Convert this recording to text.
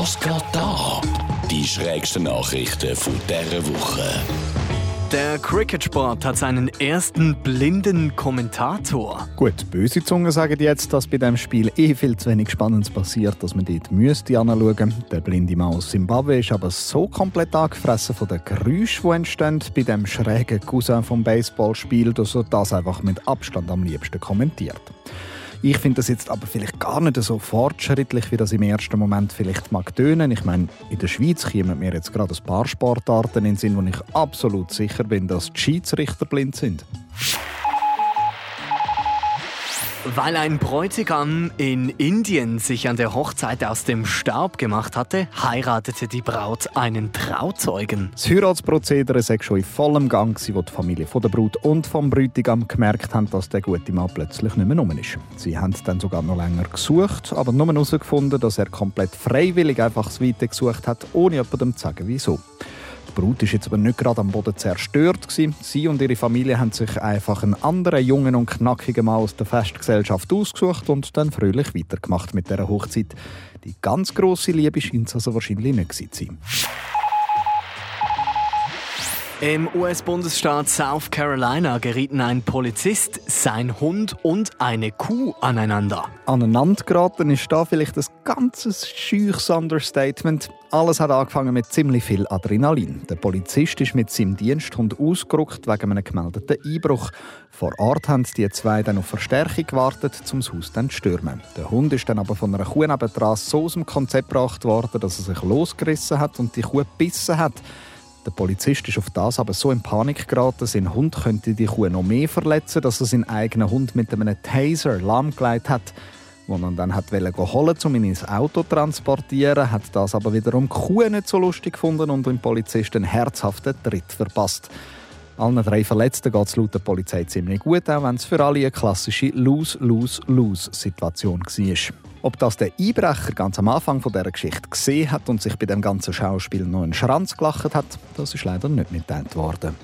Was geht da? Die schrägsten Nachrichten von dieser Woche. Der Cricketsport hat seinen ersten blinden Kommentator. Gut, böse Zungen sagen jetzt, dass bei dem Spiel eh viel zu wenig Spannendes passiert, dass man dort müsste anschauen. Der blinde Mann aus Zimbabwe ist aber so komplett angefressen von den Geräuschen, die entstehen bei dem schrägen Cousin vom Baseballspiel, dass er das einfach mit Abstand am liebsten kommentiert. Ich finde das jetzt aber vielleicht gar nicht so fortschrittlich, wie das im ersten Moment vielleicht mag tönen. Ich meine, in der Schweiz kommen mir jetzt gerade ein paar Sportarten in den Sinn, wo ich absolut sicher bin, dass die Schiedsrichter blind sind. Weil ein Bräutigam in Indien sich an der Hochzeit aus dem Staub gemacht hatte, heiratete die Braut einen Trauzeugen. Das Heiratsprozedere sei schon in vollem Gang, wo die Familie von der Brut und vom Bräutigam gemerkt haben, dass der gute Mann plötzlich nicht mehr rum ist. Sie haben dann sogar noch länger gesucht, aber nur herausgefunden, dass er komplett freiwillig einfach das Weite gesucht hat, ohne jemandem zu sagen, wieso. Die Brut ist jetzt aber nicht gerade am Boden zerstört. Sie und ihre Familie haben sich einfach einen anderen jungen und knackigen Mann aus der Festgesellschaft ausgesucht und dann fröhlich weitergemacht mit dieser Hochzeit. Die ganz grosse Liebe scheint es also wahrscheinlich nicht zu sein. Im US-Bundesstaat South Carolina gerieten ein Polizist, sein Hund und eine Kuh aneinander. Aneinander geraten ist da vielleicht ein ganzes scheuches Understatement. Alles hat angefangen mit ziemlich viel Adrenalin. Der Polizist ist mit seinem Diensthund ausgerückt wegen einem gemeldeten Einbruch. Vor Ort haben die zwei dann auf Verstärkung gewartet, um das Haus dann zu stürmen. Der Hund ist dann aber von einer Kuh nebendran so aus dem Konzept gebracht worden, dass er sich losgerissen hat und die Kuh gebissen hat. Der Polizist ist auf das aber so in Panik geraten, sein Hund könnte die Kuh noch mehr verletzen, dass er seinen eigenen Hund mit einem Taser lahmgelegt hat. Als er dann hat holen um ihn ins Auto zu transportieren, hat das aber wiederum die Kuh nicht so lustig gefunden und dem Polizist einen herzhaften Tritt verpasst. Allen drei Verletzten geht es laut der Polizei ziemlich gut, auch wenn es für alle eine klassische Lose-Lose-Lose-Situation war. Ob das der Einbrecher ganz am Anfang dieser Geschichte gesehen hat und sich bei dem ganzen Schauspiel noch einen Schranz gelacht hat, das ist leider nicht mitgeteilt worden.